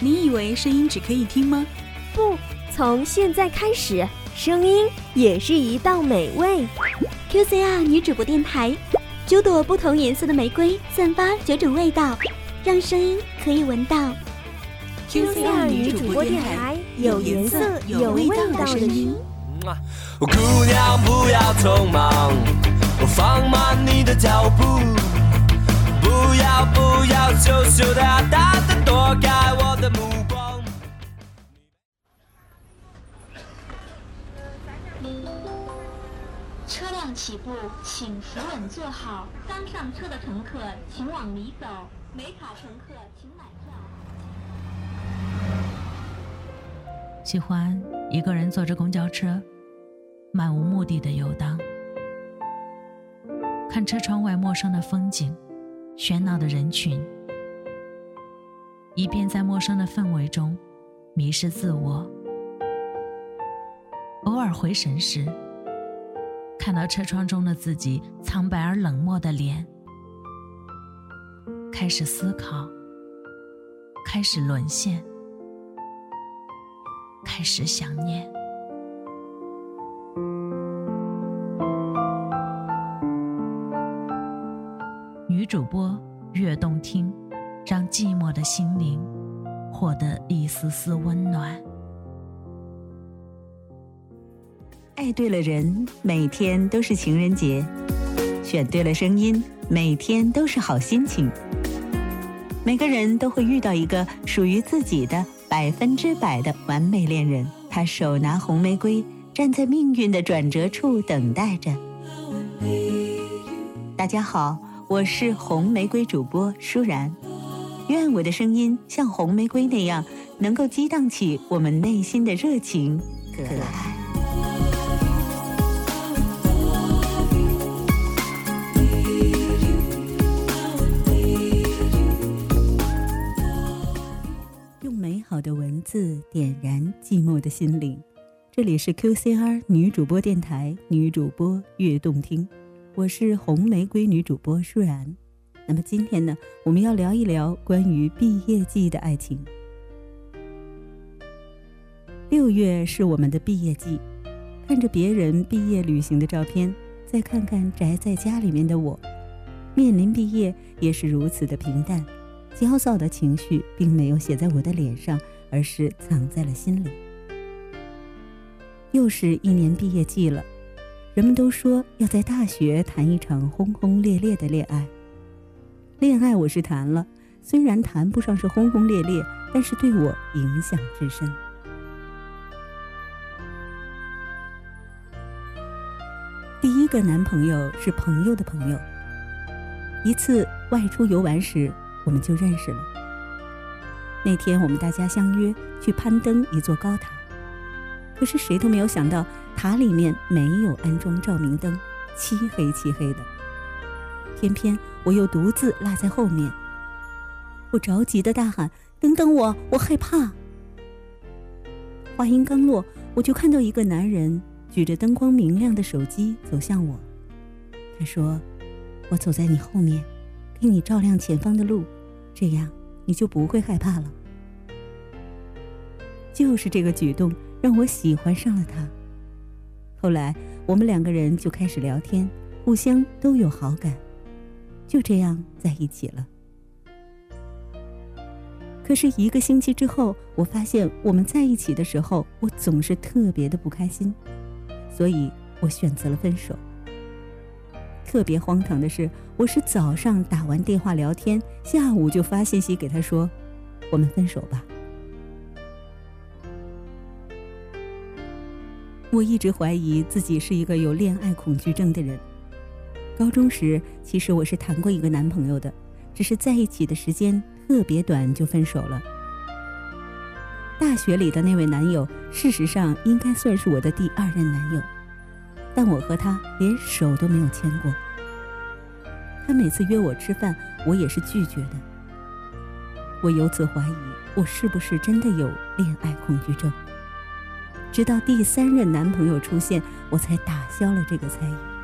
你以为声音只可以听吗？不，从现在开始，声音也是一道美味。QCR 女主播电台，九朵不同颜色的玫瑰，散发九种味道，让声音可以闻到。QCR 女主播电台，有颜色、有味道的声音。姑娘不要匆忙，放慢你的脚步，不要不要羞羞答答的躲开我的目光。车辆起步，请扶稳坐好。刚上车的乘客请往里走，没卡乘客请买票。喜欢一个人坐着公交车，漫无目的的游荡，看车窗外陌生的风景，喧闹的人群，一边在陌生的氛围中迷失自我。偶尔回神时，看到车窗中的自己苍白而冷漠的脸，开始思考，开始沦陷，开始想念。女主播越动听，让寂寞的心灵获得一丝丝温暖。爱对了人，每天都是情人节；选对了声音，每天都是好心情。每个人都会遇到一个属于自己的百分之百的完美恋人，他手拿红玫瑰，站在命运的转折处等待着。大家好，我是红玫瑰主播舒然，愿我的声音像红玫瑰那样，能够激荡起我们内心的热情、可爱。用美好的文字点燃寂寞的心灵。这里是 QCR 女主播电台，女主播悦动听，我是红玫瑰女主播舒然。那么今天呢，我们要聊一聊关于毕业季的爱情。六月是我们的毕业季，看着别人毕业旅行的照片，再看看宅在家里面的我，面临毕业也是如此的平淡。焦躁的情绪并没有写在我的脸上，而是藏在了心里。又是一年毕业季了，人们都说要在大学谈一场轰轰烈烈的恋爱。恋爱我是谈了，虽然谈不上是轰轰烈烈，但是对我影响至深。第一个男朋友是朋友的朋友，一次外出游玩时。我们就认识了。那天我们大家相约去攀登一座高塔，可是谁都没有想到塔里面没有安装照明灯，漆黑漆黑的。偏偏我又独自落在后面，我着急的大喊：“等等我，我害怕！”话音刚落，我就看到一个男人举着灯光明亮的手机走向我。他说：“我走在你后面，给你照亮前方的路。”这样你就不会害怕了。就是这个举动让我喜欢上了他。后来我们两个人就开始聊天，互相都有好感，就这样在一起了。可是一个星期之后，我发现我们在一起的时候，我总是特别的不开心，所以我选择了分手。特别荒唐的是，我是早上打完电话聊天，下午就发信息给他说：“我们分手吧。”我一直怀疑自己是一个有恋爱恐惧症的人。高中时，其实我是谈过一个男朋友的，只是在一起的时间特别短就分手了。大学里的那位男友，事实上应该算是我的第二任男友。但我和他连手都没有牵过。他每次约我吃饭，我也是拒绝的。我由此怀疑我是不是真的有恋爱恐惧症。直到第三任男朋友出现，我才打消了这个猜疑。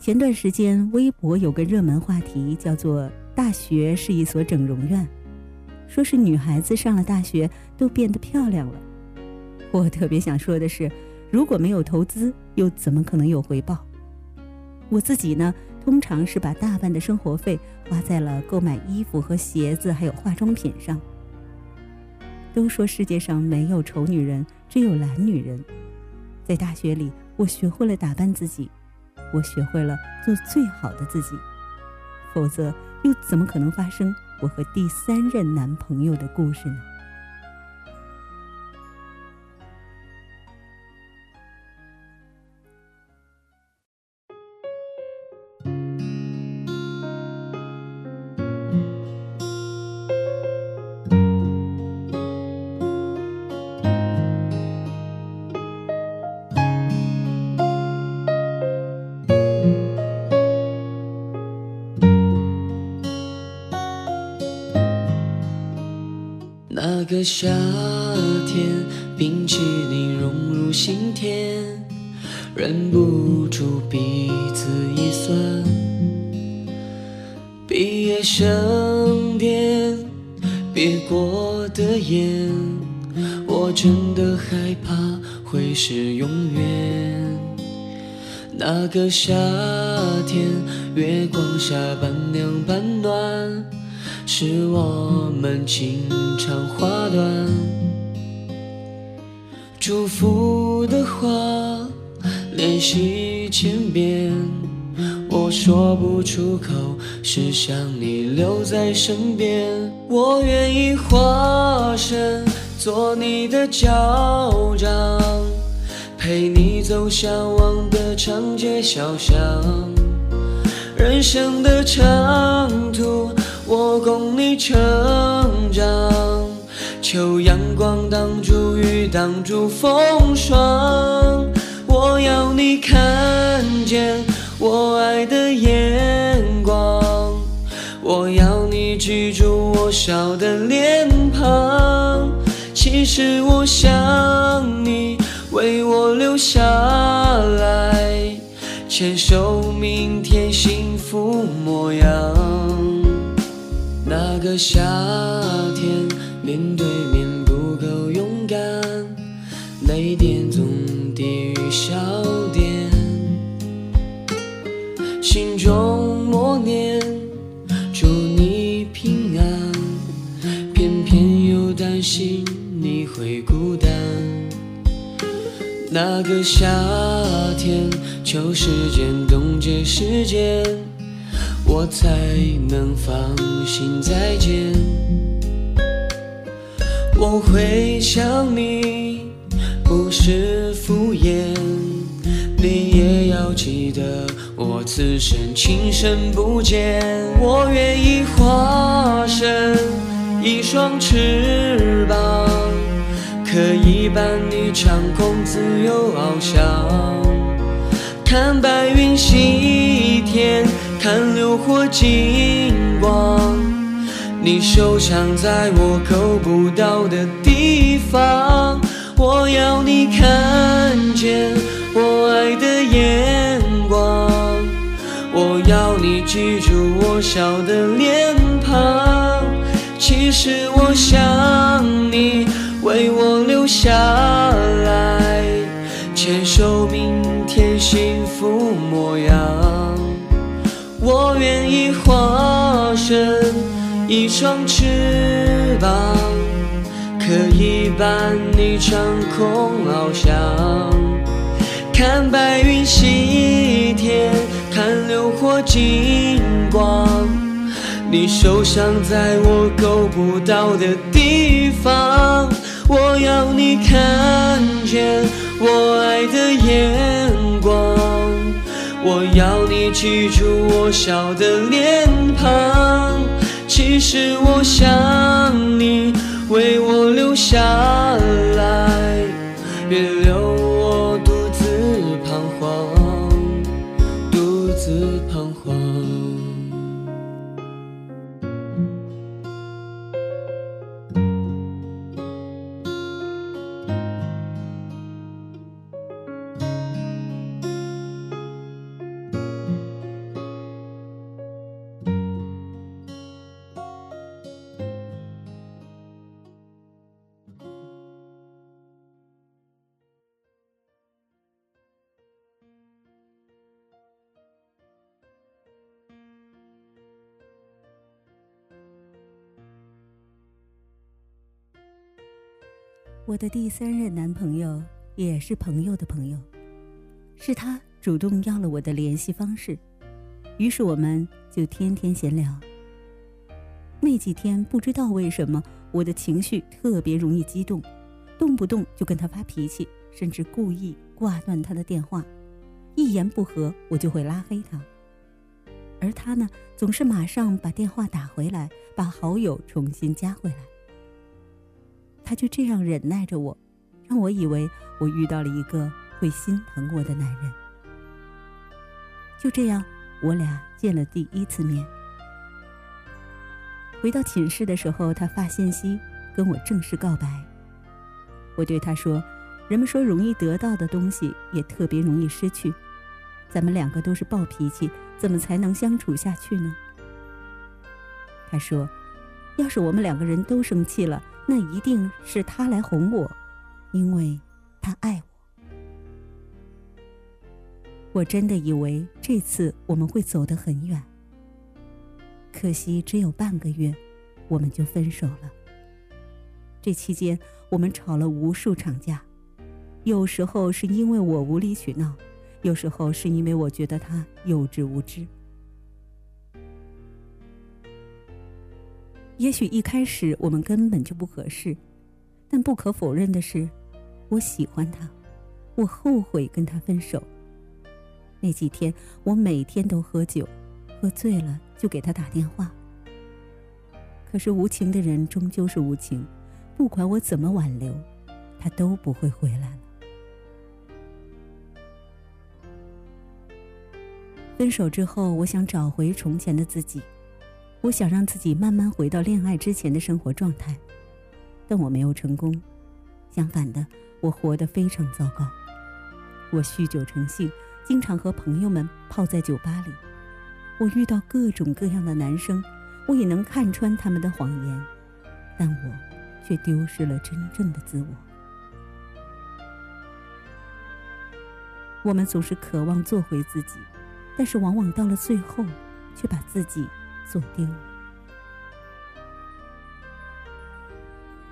前段时间，微博有个热门话题，叫做“大学是一所整容院”，说是女孩子上了大学都变得漂亮了。我特别想说的是，如果没有投资，又怎么可能有回报？我自己呢，通常是把大半的生活费花在了购买衣服和鞋子，还有化妆品上。都说世界上没有丑女人，只有懒女人。在大学里，我学会了打扮自己。我学会了做最好的自己，否则又怎么可能发生我和第三任男朋友的故事呢？个夏天，冰淇淋融入心田，忍不住彼此一酸。毕业盛典，别过的眼，我真的害怕会是永远。那个夏天，月光下半凉半暖。是我们情长话短，祝福的话练习千遍，我说不出口，是想你留在身边。我愿意化身做你的脚掌，陪你走向往的长街小巷，人生的长途。我供你成长，求阳光挡住雨，挡住风霜。我要你看见我爱的眼光，我要你记住我笑的脸庞。其实我想你为我留下来，牵手明天幸福模样。那个夏天，面对面不够勇敢，泪点总低于笑点，心中默念祝你平安，偏偏又担心你会孤单。那个夏天，秋时间，冬节时间。我才能放心再见。我会想你，不是敷衍，你也要记得我此生情深不减。我愿意化身一双翅膀，可以伴你长空自由翱翔，看白云西天。看流火金光，你收藏在我够不到的地方，我要你看见我爱的眼光，我要你记住我笑的脸庞。其实我想你为我留下来，牵手明天幸福模样。成一双翅膀，可以伴你长空翱翔，看白云西天，看流火金光。你受伤在我够不到的地方，我要你看见我爱的眼光。我要你记住我笑的脸庞，其实我想你为我留下来，别留我独自彷徨，独自彷徨。我的第三任男朋友也是朋友的朋友，是他主动要了我的联系方式，于是我们就天天闲聊。那几天不知道为什么我的情绪特别容易激动，动不动就跟他发脾气，甚至故意挂断他的电话，一言不合我就会拉黑他。而他呢，总是马上把电话打回来，把好友重新加回来。他就这样忍耐着我，让我以为我遇到了一个会心疼我的男人。就这样，我俩见了第一次面。回到寝室的时候，他发信息跟我正式告白。我对他说：“人们说容易得到的东西，也特别容易失去。咱们两个都是暴脾气。”怎么才能相处下去呢？他说：“要是我们两个人都生气了，那一定是他来哄我，因为他爱我。”我真的以为这次我们会走得很远，可惜只有半个月，我们就分手了。这期间，我们吵了无数场架，有时候是因为我无理取闹。有时候是因为我觉得他幼稚无知。也许一开始我们根本就不合适，但不可否认的是，我喜欢他，我后悔跟他分手。那几天我每天都喝酒，喝醉了就给他打电话。可是无情的人终究是无情，不管我怎么挽留，他都不会回来了。分手之后，我想找回从前的自己，我想让自己慢慢回到恋爱之前的生活状态，但我没有成功。相反的，我活得非常糟糕。我酗酒成性，经常和朋友们泡在酒吧里。我遇到各种各样的男生，我也能看穿他们的谎言，但我却丢失了真正的自我。我们总是渴望做回自己。但是往往到了最后，却把自己做丢。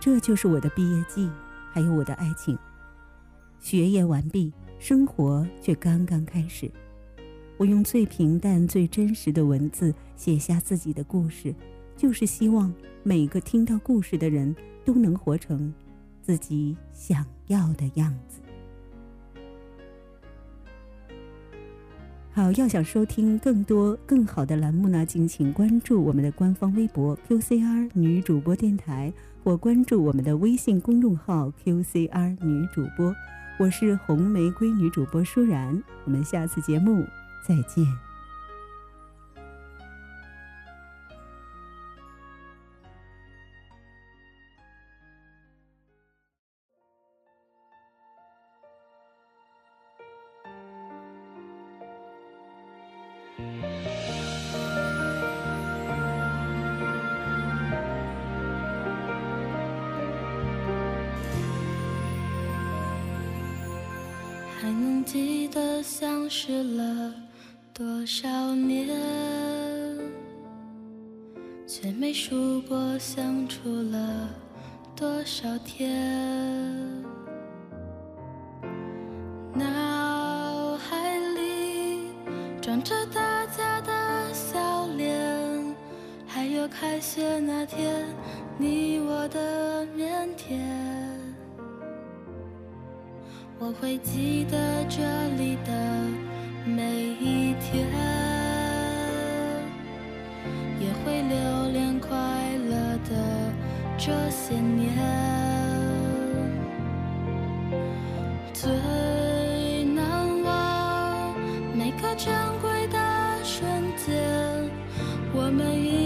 这就是我的毕业季，还有我的爱情。学业完毕，生活却刚刚开始。我用最平淡、最真实的文字写下自己的故事，就是希望每个听到故事的人都能活成自己想要的样子。好，要想收听更多更好的栏目呢，敬请关注我们的官方微博 QCR 女主播电台，或关注我们的微信公众号 QCR 女主播。我是红玫瑰女主播舒然，我们下次节目再见。还能记得相识了多少年，却没数过相处了多少天。你我的腼腆。我会记得这里的每一天，也会留恋快乐的这些年。最难忘每个珍贵的瞬间，我们一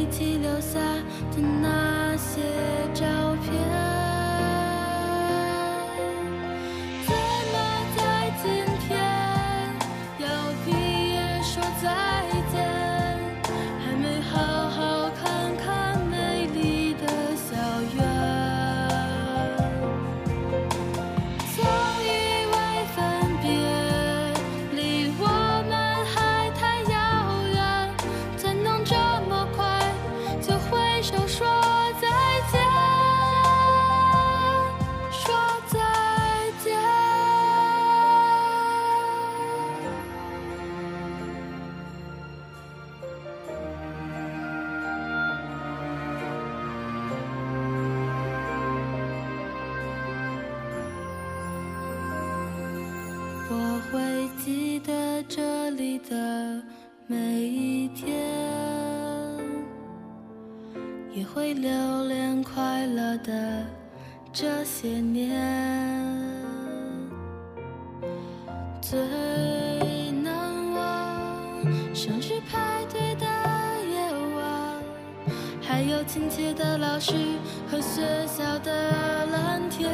记得这里的每一天，也会留恋快乐的这些年。最难忘生日派对的夜晚，还有亲切的老师和学校的蓝天。